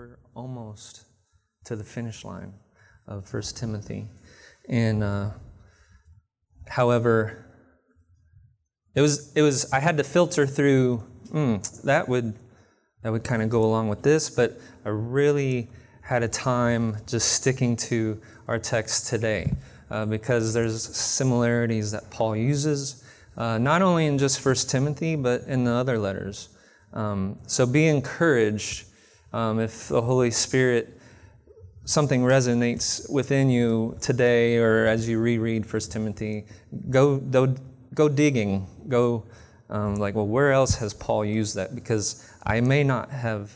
we're almost to the finish line of First Timothy. And uh, however, it was it was I had to filter through mm, that would that would kind of go along with this, but I really had a time just sticking to our text today uh, because there's similarities that Paul uses, uh, not only in just First Timothy, but in the other letters. Um, so be encouraged um, if the Holy Spirit something resonates within you today or as you reread First Timothy, go, go, go digging. Go, um, like, well, where else has Paul used that? Because I may not have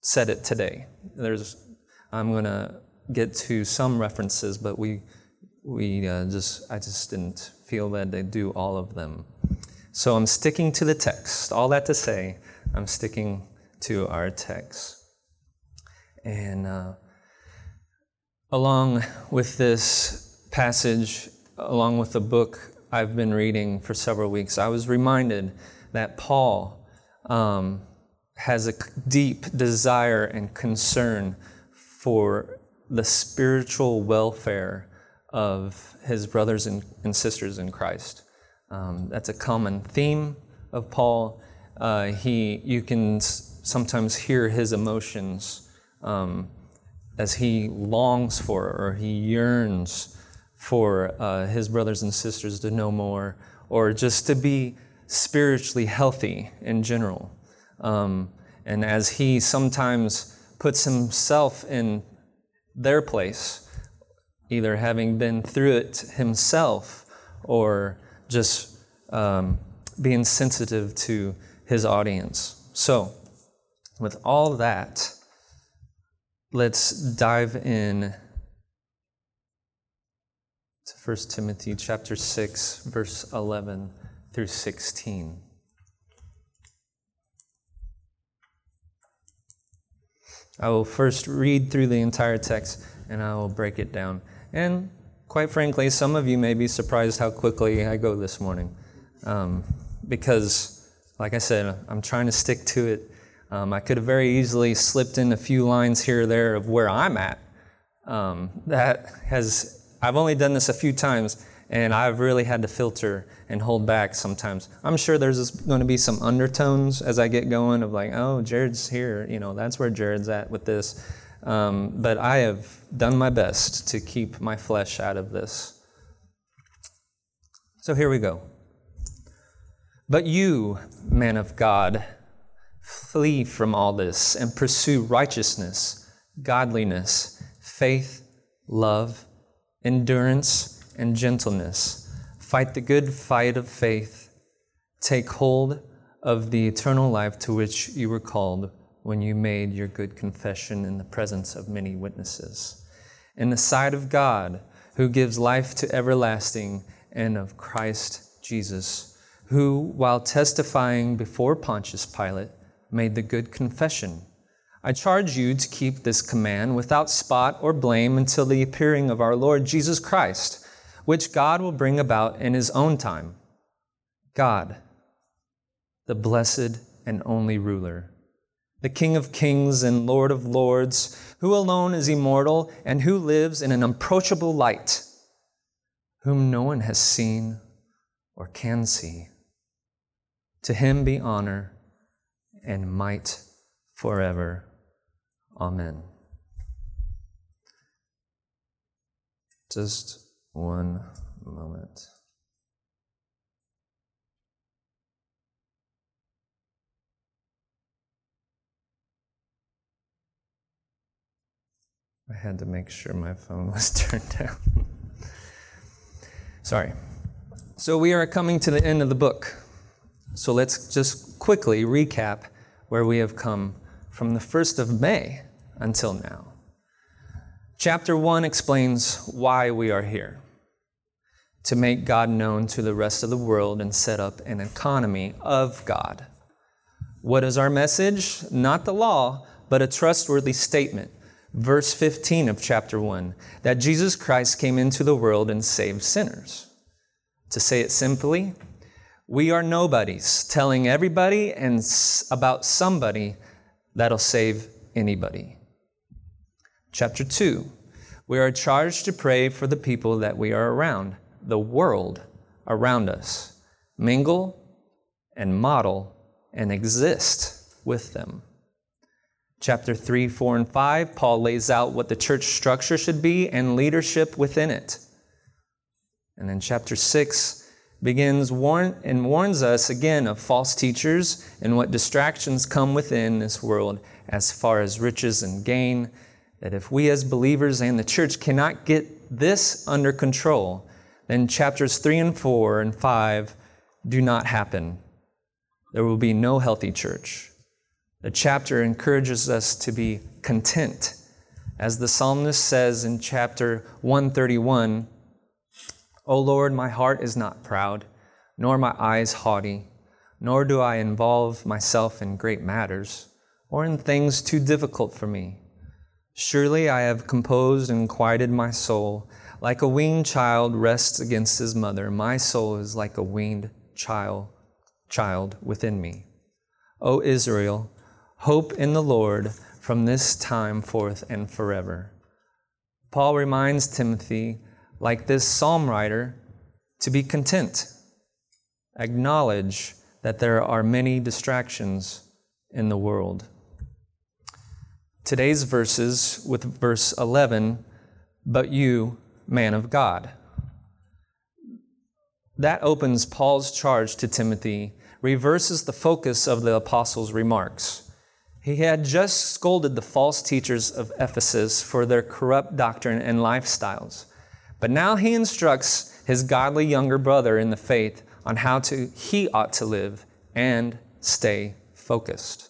said it today. There's, I'm going to get to some references, but we, we uh, just, I just didn't feel that they do all of them. So I'm sticking to the text. All that to say, I'm sticking to our text. And uh, along with this passage, along with the book I've been reading for several weeks, I was reminded that Paul um, has a deep desire and concern for the spiritual welfare of his brothers and, and sisters in Christ. Um, that's a common theme of Paul. Uh, he, you can sometimes hear his emotions um, as he longs for or he yearns for uh, his brothers and sisters to know more or just to be spiritually healthy in general. Um, and as he sometimes puts himself in their place, either having been through it himself or just um, being sensitive to his audience. So, with all that, let's dive in to 1 Timothy chapter 6 verse 11 through 16. I will first read through the entire text and I will break it down. And quite frankly, some of you may be surprised how quickly I go this morning. Um, because, like I said, I'm trying to stick to it um, I could have very easily slipped in a few lines here or there of where I'm at. Um, that has, I've only done this a few times, and I've really had to filter and hold back sometimes. I'm sure there's going to be some undertones as I get going of like, oh, Jared's here, you know, that's where Jared's at with this. Um, but I have done my best to keep my flesh out of this. So here we go. But you, man of God, Flee from all this and pursue righteousness, godliness, faith, love, endurance, and gentleness. Fight the good fight of faith. Take hold of the eternal life to which you were called when you made your good confession in the presence of many witnesses. In the sight of God, who gives life to everlasting, and of Christ Jesus, who, while testifying before Pontius Pilate, made the good confession. I charge you to keep this command without spot or blame until the appearing of our Lord Jesus Christ, which God will bring about in his own time. God, the blessed and only ruler, the King of kings and Lord of lords, who alone is immortal and who lives in an unapproachable light, whom no one has seen or can see. To him be honor and might forever. Amen. Just one moment. I had to make sure my phone was turned down. Sorry. So we are coming to the end of the book. So let's just quickly recap where we have come from the 1st of May until now. Chapter 1 explains why we are here to make God known to the rest of the world and set up an economy of God. What is our message? Not the law, but a trustworthy statement. Verse 15 of chapter 1 that Jesus Christ came into the world and saved sinners. To say it simply, we are nobodies telling everybody and about somebody that'll save anybody. Chapter 2 We are charged to pray for the people that we are around, the world around us. Mingle and model and exist with them. Chapter 3, 4, and 5, Paul lays out what the church structure should be and leadership within it. And then chapter 6 begins warn, and warns us again of false teachers and what distractions come within this world as far as riches and gain. That if we as believers and the church cannot get this under control, then chapters 3 and 4 and 5 do not happen. There will be no healthy church. The chapter encourages us to be content. As the psalmist says in chapter 131, O Lord, my heart is not proud, nor my eyes haughty, nor do I involve myself in great matters, or in things too difficult for me. Surely I have composed and quieted my soul. Like a weaned child rests against his mother, my soul is like a weaned child, child within me. O Israel, hope in the Lord from this time forth and forever. Paul reminds Timothy, like this psalm writer, to be content. Acknowledge that there are many distractions in the world. Today's verses with verse 11, but you, man of God. That opens Paul's charge to Timothy, reverses the focus of the apostle's remarks. He had just scolded the false teachers of Ephesus for their corrupt doctrine and lifestyles. But now he instructs his godly younger brother in the faith on how to, he ought to live and stay focused.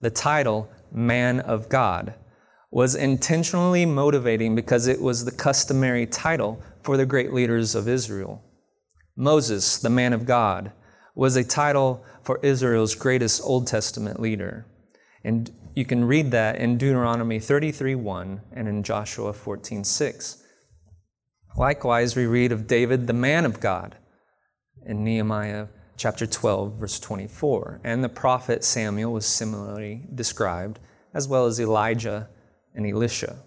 The title, Man of God, was intentionally motivating because it was the customary title for the great leaders of Israel. Moses, the man of God, was a title for Israel's greatest Old Testament leader. And you can read that in Deuteronomy 33:1 and in Joshua 14:6. Likewise, we read of David, the man of God, in Nehemiah chapter 12, verse 24. And the prophet Samuel was similarly described, as well as Elijah and Elisha.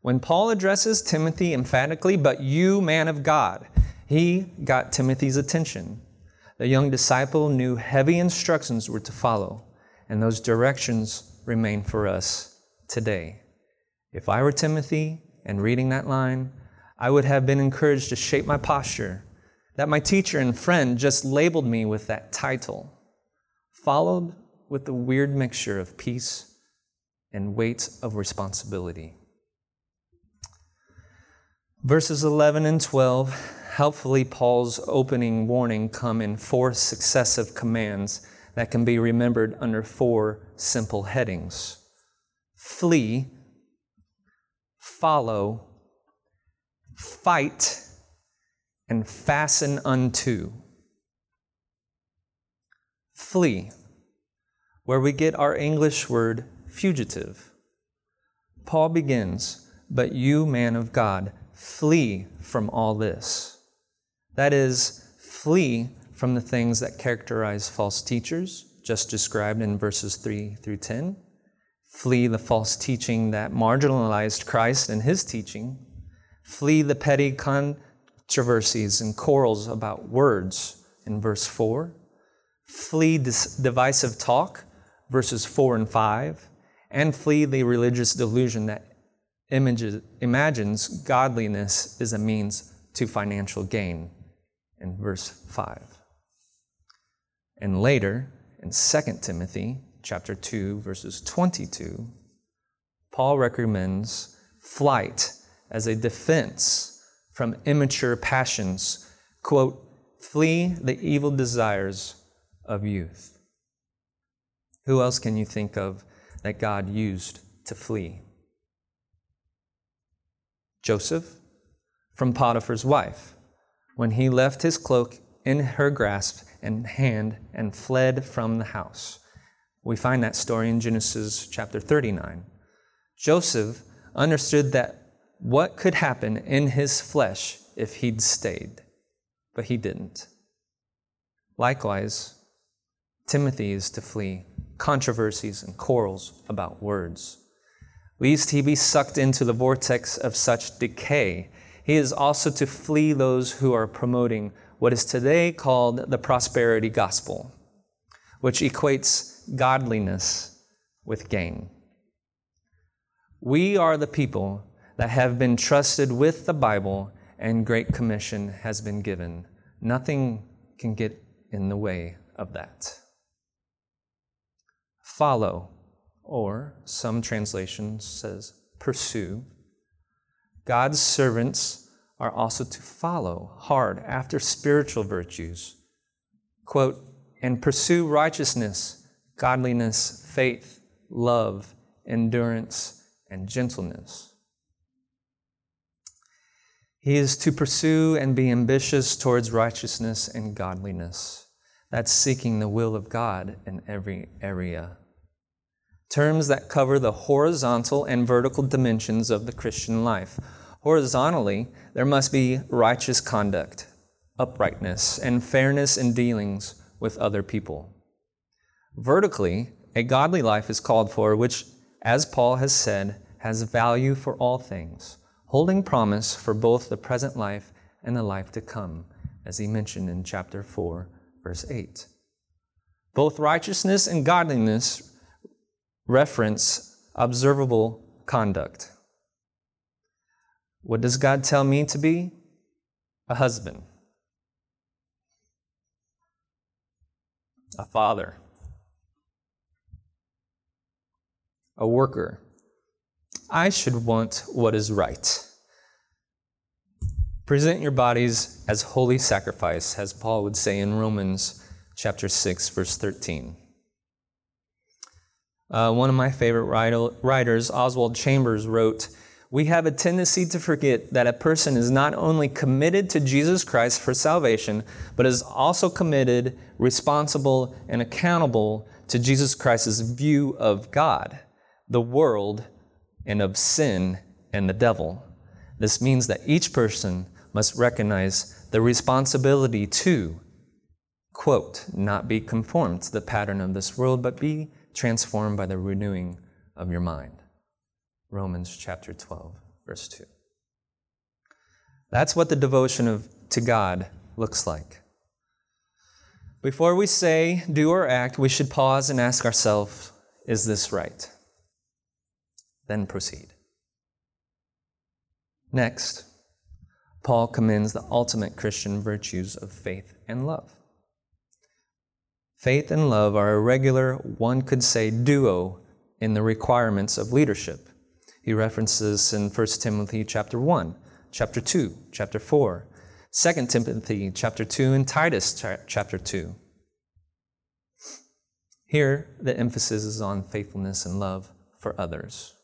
When Paul addresses Timothy emphatically, but you, man of God, he got Timothy's attention. The young disciple knew heavy instructions were to follow, and those directions remain for us today. If I were Timothy and reading that line, I would have been encouraged to shape my posture that my teacher and friend just labeled me with that title, followed with the weird mixture of peace and weight of responsibility. Verses 11 and 12 helpfully, Paul's opening warning come in four successive commands that can be remembered under four simple headings flee, follow, fight, and fasten unto. Flee, where we get our English word fugitive. Paul begins, But you, man of God, flee from all this. That is, flee from the things that characterize false teachers, just described in verses 3 through 10. Flee the false teaching that marginalized Christ and his teaching. Flee the petty controversies and quarrels about words in verse 4. Flee dis- divisive talk, verses 4 and 5. And flee the religious delusion that images, imagines godliness is a means to financial gain in verse 5. And later, in 2 Timothy chapter 2, verses 22, Paul recommends flight as a defense from immature passions. Quote, flee the evil desires of youth. Who else can you think of that God used to flee? Joseph from Potiphar's wife when he left his cloak in her grasp and hand and fled from the house. We find that story in Genesis chapter 39. Joseph understood that what could happen in his flesh if he'd stayed, but he didn't. Likewise, Timothy is to flee controversies, and quarrels about words. Lest he be sucked into the vortex of such decay, he is also to flee those who are promoting what is today called the prosperity gospel, which equates godliness with gain. We are the people that have been trusted with the Bible and Great Commission has been given. Nothing can get in the way of that. Follow, or some translations says pursue. God's servants are also to follow hard after spiritual virtues. Quote, and pursue righteousness, godliness, faith, love, endurance, and gentleness. He is to pursue and be ambitious towards righteousness and godliness. That's seeking the will of God in every area. Terms that cover the horizontal and vertical dimensions of the Christian life. Horizontally, there must be righteous conduct, uprightness, and fairness in dealings with other people. Vertically, a godly life is called for, which, as Paul has said, has value for all things, holding promise for both the present life and the life to come, as he mentioned in chapter 4, verse 8. Both righteousness and godliness reference observable conduct. What does God tell me to be? A husband, a father, a worker. I should want what is right. Present your bodies as holy sacrifice, as Paul would say in Romans chapter 6, verse 13. Uh, one of my favorite writers, Oswald Chambers, wrote, We have a tendency to forget that a person is not only committed to Jesus Christ for salvation, but is also committed, responsible, and accountable to Jesus Christ's view of God, the world, and of sin and the devil. This means that each person must recognize the responsibility to, quote, not be conformed to the pattern of this world, but be transformed by the renewing of your mind. Romans chapter 12, verse 2. That's what the devotion of, to God looks like. Before we say, do, or act, we should pause and ask ourselves, is this right? Then proceed. Next, Paul commends the ultimate Christian virtues of faith and love. Faith and love are a regular, one could say, duo in the requirements of leadership. He references in 1 Timothy chapter 1, chapter 2, chapter 4, 2 Timothy chapter 2, and Titus chapter 2. Here, the emphasis is on faithfulness and love for others.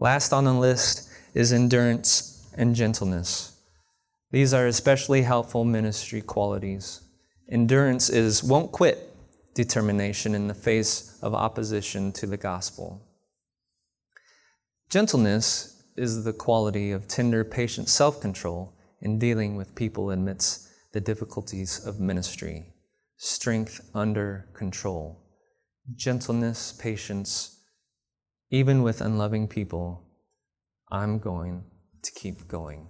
Last on the list is endurance and gentleness. These are especially helpful ministry qualities. Endurance is won't quit determination in the face of opposition to the gospel. Gentleness is the quality of tender, patient self control in dealing with people amidst the difficulties of ministry. Strength under control. Gentleness, patience, even with unloving people, I'm going to keep going.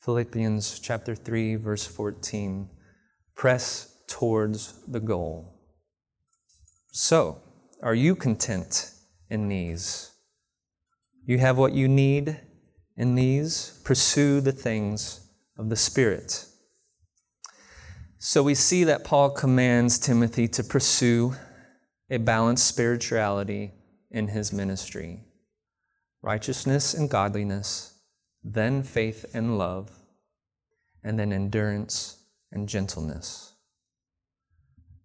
Philippians chapter 3 verse 14 press towards the goal. So, are you content in these? You have what you need in these? Pursue the things of the Spirit. So we see that Paul commands Timothy to pursue a balanced spirituality in his ministry righteousness and godliness then faith and love, and then endurance and gentleness.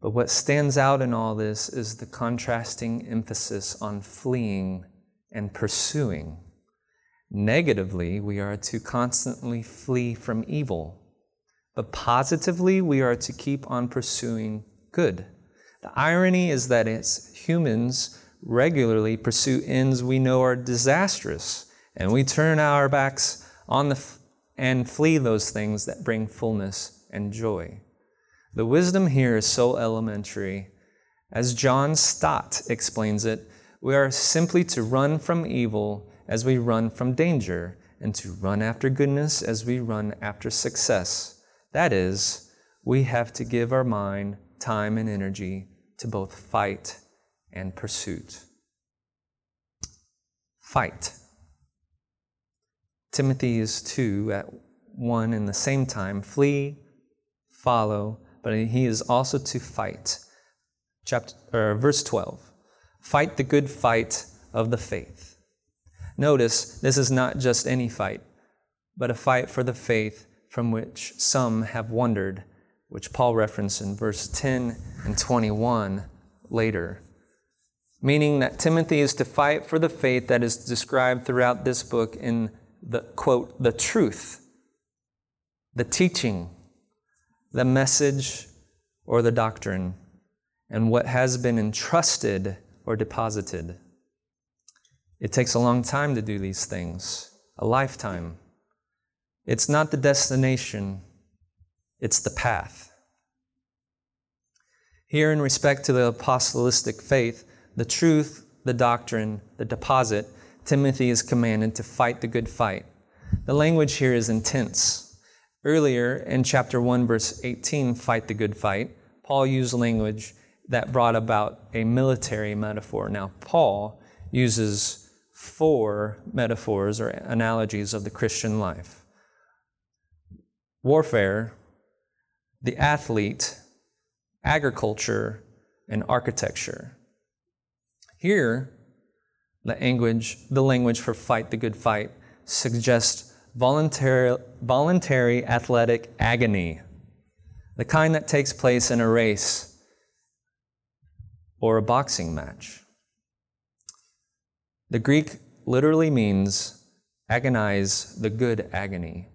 But what stands out in all this is the contrasting emphasis on fleeing and pursuing. Negatively, we are to constantly flee from evil, but positively, we are to keep on pursuing good. The irony is that it's humans regularly pursue ends we know are disastrous and we turn our backs on the f- and flee those things that bring fullness and joy. The wisdom here is so elementary As John Stott explains it, we are simply to run from evil as we run from danger, and to run after goodness as we run after success. That is, we have to give our mind time and energy to both fight and pursuit. Fight. Timothy is two at one in the same time flee, follow, but he is also to fight. Chapter, or verse 12 Fight the good fight of the faith. Notice this is not just any fight, but a fight for the faith from which some have wandered, which Paul referenced in verse 10 and 21 later. Meaning that Timothy is to fight for the faith that is described throughout this book in the quote, the truth, the teaching, the message, or the doctrine, and what has been entrusted or deposited. It takes a long time to do these things, a lifetime. It's not the destination, it's the path. Here, in respect to the apostolistic faith, the truth, the doctrine, the deposit, Timothy is commanded to fight the good fight. The language here is intense. Earlier in chapter 1, verse 18, fight the good fight, Paul used language that brought about a military metaphor. Now, Paul uses four metaphors or analogies of the Christian life warfare, the athlete, agriculture, and architecture. Here, the language, the language for fight the good fight suggests voluntary, voluntary athletic agony, the kind that takes place in a race or a boxing match. The Greek literally means agonize the good agony.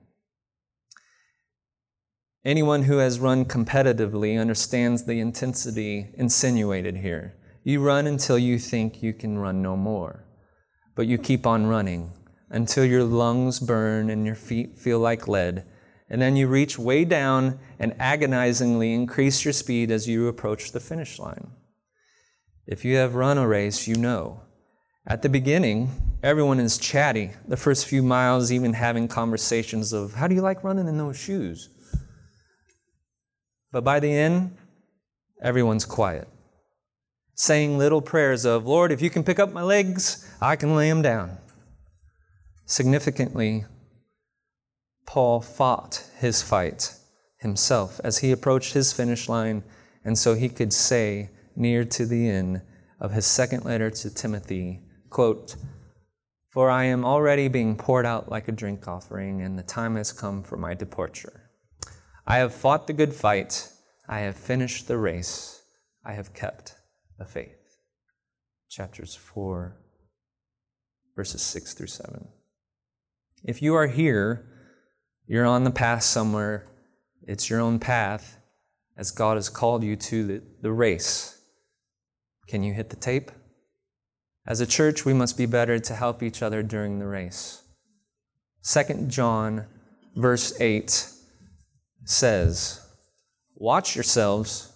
Anyone who has run competitively understands the intensity insinuated here. You run until you think you can run no more, but you keep on running until your lungs burn and your feet feel like lead, and then you reach way down and agonizingly increase your speed as you approach the finish line. If you have run a race, you know. At the beginning, everyone is chatty, the first few miles, even having conversations of, How do you like running in those shoes? But by the end, everyone's quiet, saying little prayers of, Lord, if you can pick up my legs, I can lay them down. Significantly, Paul fought his fight himself as he approached his finish line, and so he could say, near to the end of his second letter to Timothy, quote, For I am already being poured out like a drink offering, and the time has come for my departure. I have fought the good fight, I have finished the race, I have kept the faith. Chapters 4, verses 6 through 7. If you are here, you're on the path somewhere, it's your own path, as God has called you to the, the race can you hit the tape? As a church, we must be better to help each other during the race. 2 John, verse 8 says, Watch yourselves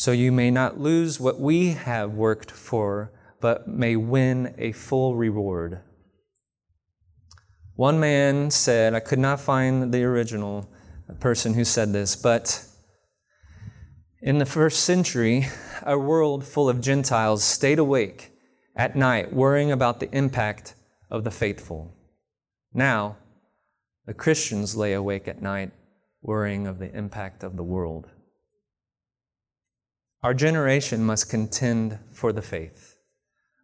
so you may not lose what we have worked for, but may win a full reward. One man said, I could not find the original person who said this, but in the first century, a world full of Gentiles stayed awake at night worrying about the impact of the faithful. Now, the Christians lay awake at night worrying of the impact of the world. Our generation must contend for the faith.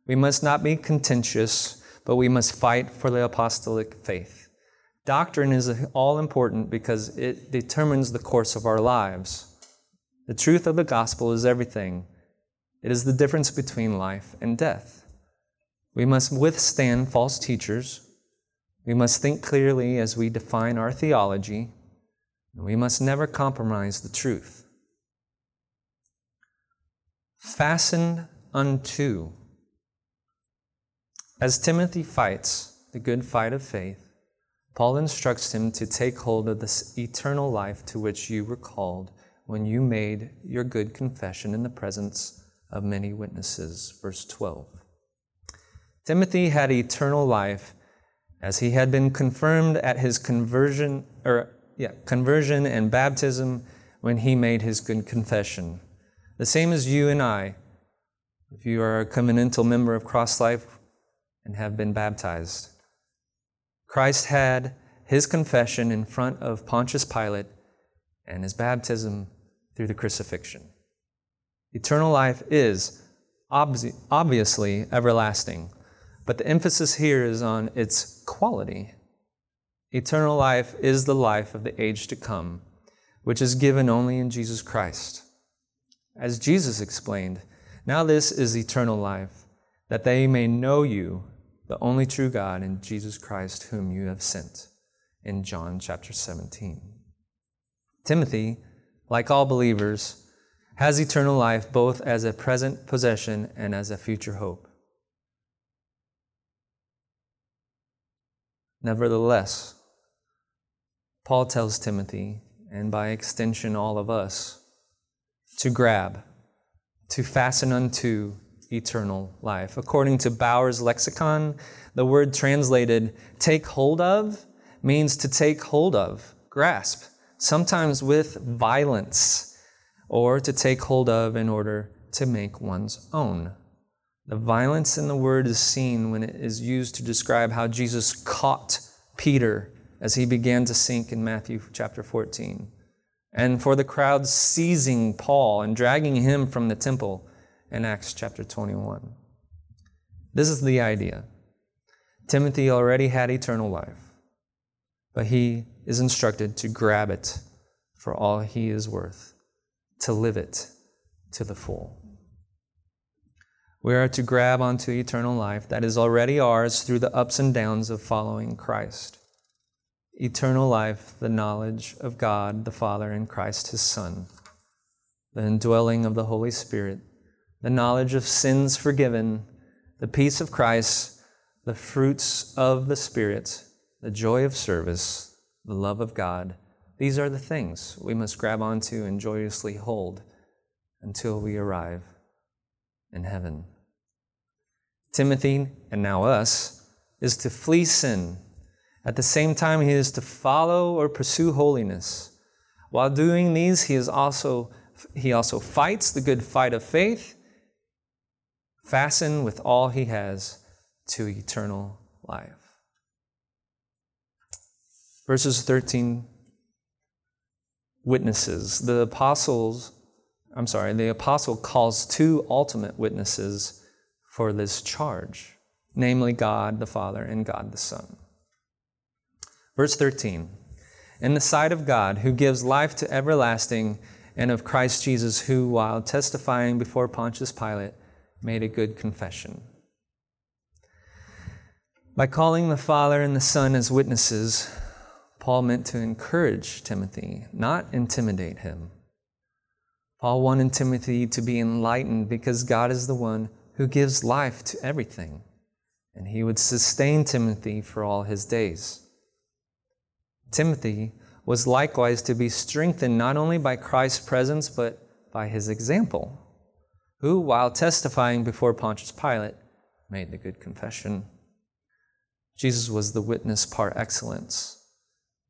We must not be contentious, but we must fight for the apostolic faith. Doctrine is all important because it determines the course of our lives. The truth of the gospel is everything. It is the difference between life and death. We must withstand false teachers. We must think clearly as we define our theology. And we must never compromise the truth. Fastened unto. As Timothy fights the good fight of faith, Paul instructs him to take hold of this eternal life to which you were called when you made your good confession in the presence of many witnesses. Verse 12. Timothy had eternal life as he had been confirmed at his conversion or yeah, conversion and baptism when he made his good confession. The same as you and I, if you are a covenantal member of Cross Life and have been baptized. Christ had his confession in front of Pontius Pilate and his baptism through the crucifixion. Eternal life is obviously everlasting, but the emphasis here is on its quality. Eternal life is the life of the age to come, which is given only in Jesus Christ. As Jesus explained, now this is eternal life, that they may know you, the only true God, and Jesus Christ, whom you have sent. In John chapter 17. Timothy, like all believers, has eternal life both as a present possession and as a future hope. Nevertheless, Paul tells Timothy, and by extension all of us, to grab, to fasten unto eternal life. According to Bauer's lexicon, the word translated take hold of means to take hold of, grasp, sometimes with violence or to take hold of in order to make one's own. The violence in the word is seen when it is used to describe how Jesus caught Peter as he began to sink in Matthew chapter 14, and for the crowd seizing Paul and dragging him from the temple in Acts chapter 21. This is the idea. Timothy already had eternal life, but he is instructed to grab it for all he is worth to live it to the full. We are to grab onto eternal life that is already ours through the ups and downs of following Christ. Eternal life, the knowledge of God the Father and Christ his Son, the indwelling of the Holy Spirit, the knowledge of sins forgiven, the peace of Christ, the fruits of the Spirit, the joy of service, the love of God these are the things we must grab onto and joyously hold until we arrive in heaven. Timothy, and now us, is to flee sin. At the same time, he is to follow or pursue holiness. While doing these, he, is also, he also fights the good fight of faith, fasten with all he has to eternal life. Verses 13 witnesses. The apostles, I'm sorry, the apostle calls two ultimate witnesses for this charge, namely God the Father and God the Son. Verse 13 In the sight of God, who gives life to everlasting, and of Christ Jesus, who, while testifying before Pontius Pilate, made a good confession. By calling the Father and the Son as witnesses, Paul meant to encourage Timothy, not intimidate him. Paul wanted Timothy to be enlightened because God is the one who gives life to everything, and he would sustain Timothy for all his days. Timothy was likewise to be strengthened not only by Christ's presence, but by his example, who, while testifying before Pontius Pilate, made the good confession. Jesus was the witness par excellence.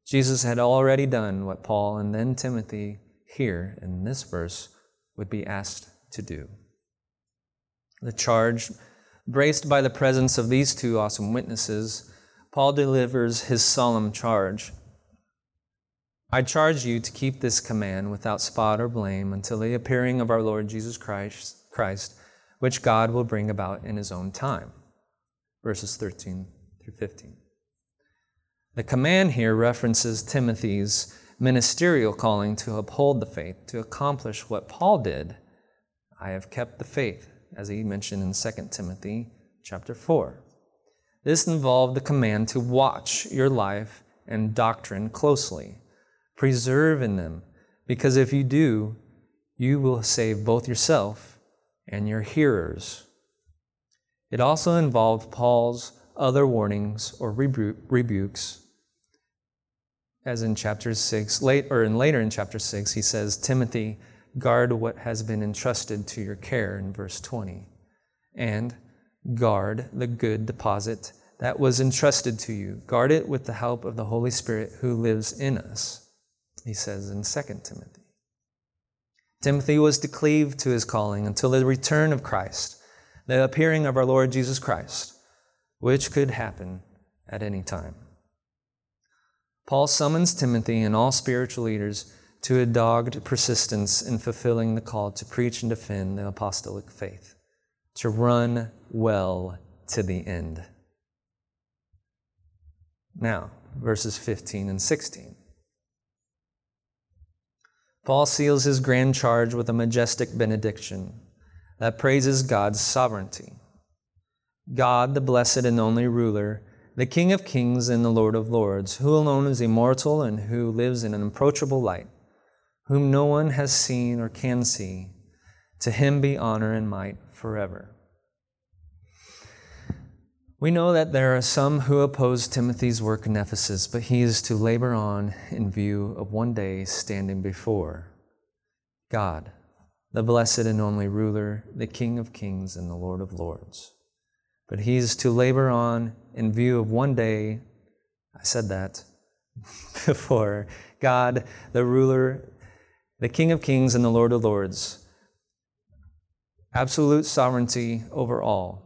Jesus had already done what Paul and then Timothy here in this verse would be asked to do. The charge, braced by the presence of these two awesome witnesses, Paul delivers his solemn charge. I charge you to keep this command without spot or blame until the appearing of our Lord Jesus Christ, Christ, which God will bring about in his own time. Verses 13 through 15. The command here references Timothy's ministerial calling to uphold the faith, to accomplish what Paul did. I have kept the faith, as he mentioned in 2 Timothy chapter 4. This involved the command to watch your life and doctrine closely, preserve in them, because if you do, you will save both yourself and your hearers. It also involved Paul's other warnings or rebu- rebukes as in chapter 6, late or in later in chapter 6, he says, Timothy, guard what has been entrusted to your care in verse 20. And guard the good deposit that was entrusted to you. Guard it with the help of the Holy Spirit who lives in us, he says in 2 Timothy. Timothy was to cleave to his calling until the return of Christ, the appearing of our Lord Jesus Christ, which could happen at any time. Paul summons Timothy and all spiritual leaders to a dogged persistence in fulfilling the call to preach and defend the apostolic faith, to run well to the end. Now, verses 15 and 16. Paul seals his grand charge with a majestic benediction that praises God's sovereignty. God, the blessed and only ruler, the King of kings and the Lord of lords, who alone is immortal and who lives in an approachable light, whom no one has seen or can see, to him be honor and might forever. We know that there are some who oppose Timothy's work in Ephesus, but he is to labor on in view of one day standing before God, the blessed and only ruler, the King of kings and the Lord of lords. But he is to labor on in view of one day, I said that before, God, the ruler, the King of kings and the Lord of lords, absolute sovereignty over all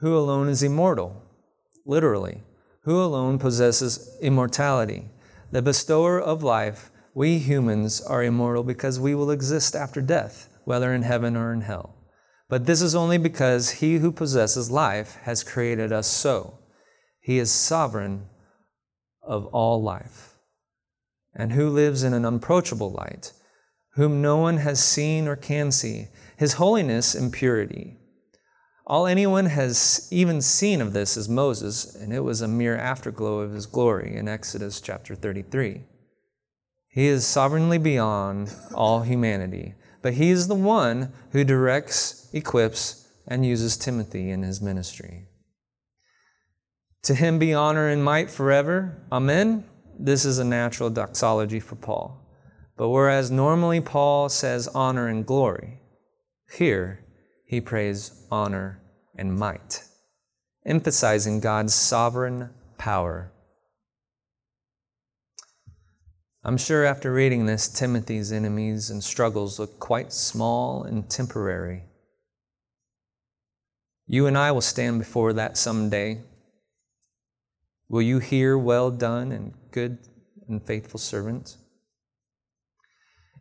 who alone is immortal, literally, who alone possesses immortality. The bestower of life, we humans are immortal because we will exist after death, whether in heaven or in hell. But this is only because he who possesses life has created us so. He is sovereign of all life, and who lives in an unapproachable light, whom no one has seen or can see. His holiness and purity all anyone has even seen of this is Moses, and it was a mere afterglow of his glory in Exodus chapter 33. He is sovereignly beyond all humanity, but he is the one who directs, equips, and uses Timothy in his ministry. To him be honor and might forever. Amen. This is a natural doxology for Paul. But whereas normally Paul says honor and glory, here he prays honor and might, emphasizing God's sovereign power. I'm sure after reading this, Timothy's enemies and struggles look quite small and temporary. You and I will stand before that someday. Will you hear, Well done, and good and faithful servant?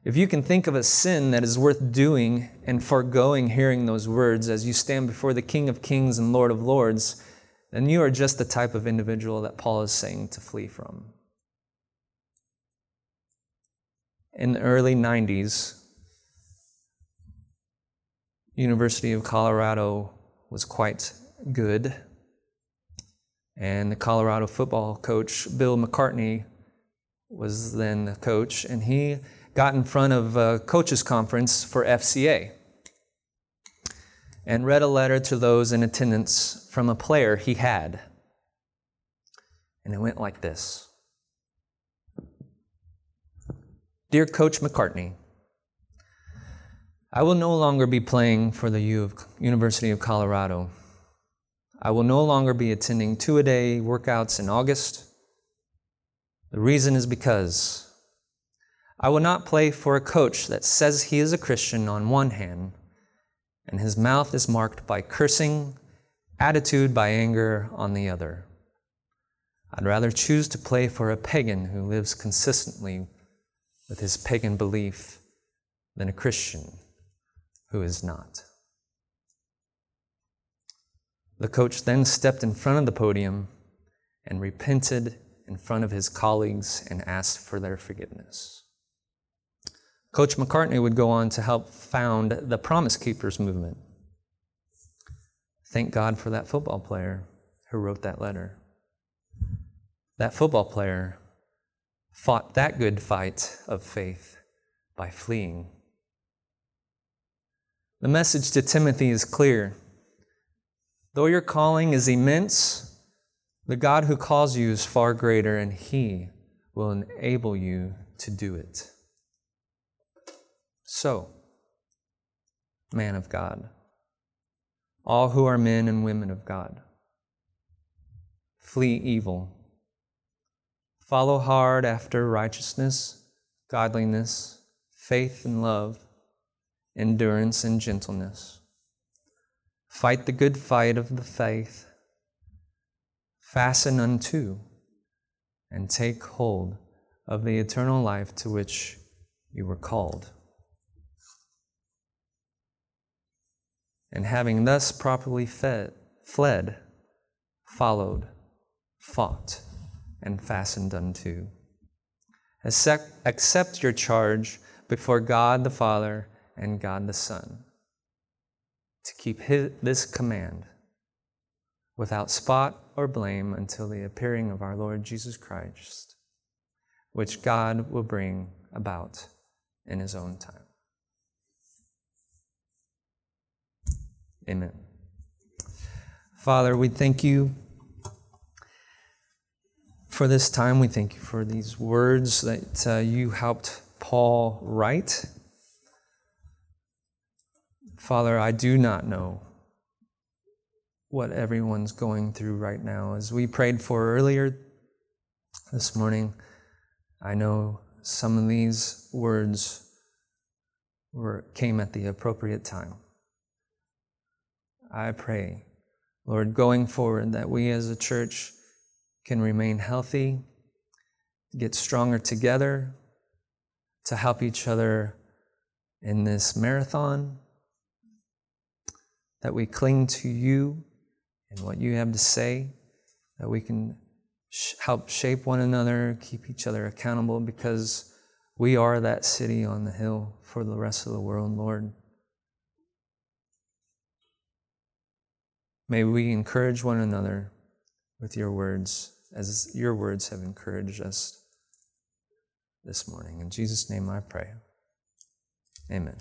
If you can think of a sin that is worth doing and foregoing hearing those words as you stand before the King of Kings and Lord of Lords, then you are just the type of individual that Paul is saying to flee from. In the early 90s, University of Colorado was quite good. And the Colorado football coach, Bill McCartney, was then the coach, and he got in front of a coaches conference for FCA and read a letter to those in attendance from a player he had. And it went like this Dear Coach McCartney, I will no longer be playing for the U of University of Colorado. I will no longer be attending two a day workouts in August. The reason is because I will not play for a coach that says he is a Christian on one hand, and his mouth is marked by cursing, attitude by anger on the other. I'd rather choose to play for a pagan who lives consistently with his pagan belief than a Christian who is not. The coach then stepped in front of the podium and repented in front of his colleagues and asked for their forgiveness. Coach McCartney would go on to help found the Promise Keepers movement. Thank God for that football player who wrote that letter. That football player fought that good fight of faith by fleeing. The message to Timothy is clear. Though your calling is immense, the God who calls you is far greater, and He will enable you to do it. So, man of God, all who are men and women of God, flee evil. Follow hard after righteousness, godliness, faith and love, endurance and gentleness. Fight the good fight of the faith. Fasten unto and take hold of the eternal life to which you were called. And having thus properly fed, fled, followed, fought, and fastened unto. Accept, your charge before God the Father and God the Son to keep his, this command without spot or blame until the appearing of our Lord Jesus Christ, which God will bring about in his own time. Amen. Father, we thank you for this time. We thank you for these words that uh, you helped Paul write. Father, I do not know what everyone's going through right now. As we prayed for earlier this morning, I know some of these words were, came at the appropriate time. I pray, Lord, going forward, that we as a church can remain healthy, get stronger together, to help each other in this marathon, that we cling to you and what you have to say, that we can sh- help shape one another, keep each other accountable, because we are that city on the hill for the rest of the world, Lord. May we encourage one another with your words as your words have encouraged us this morning. In Jesus' name I pray. Amen.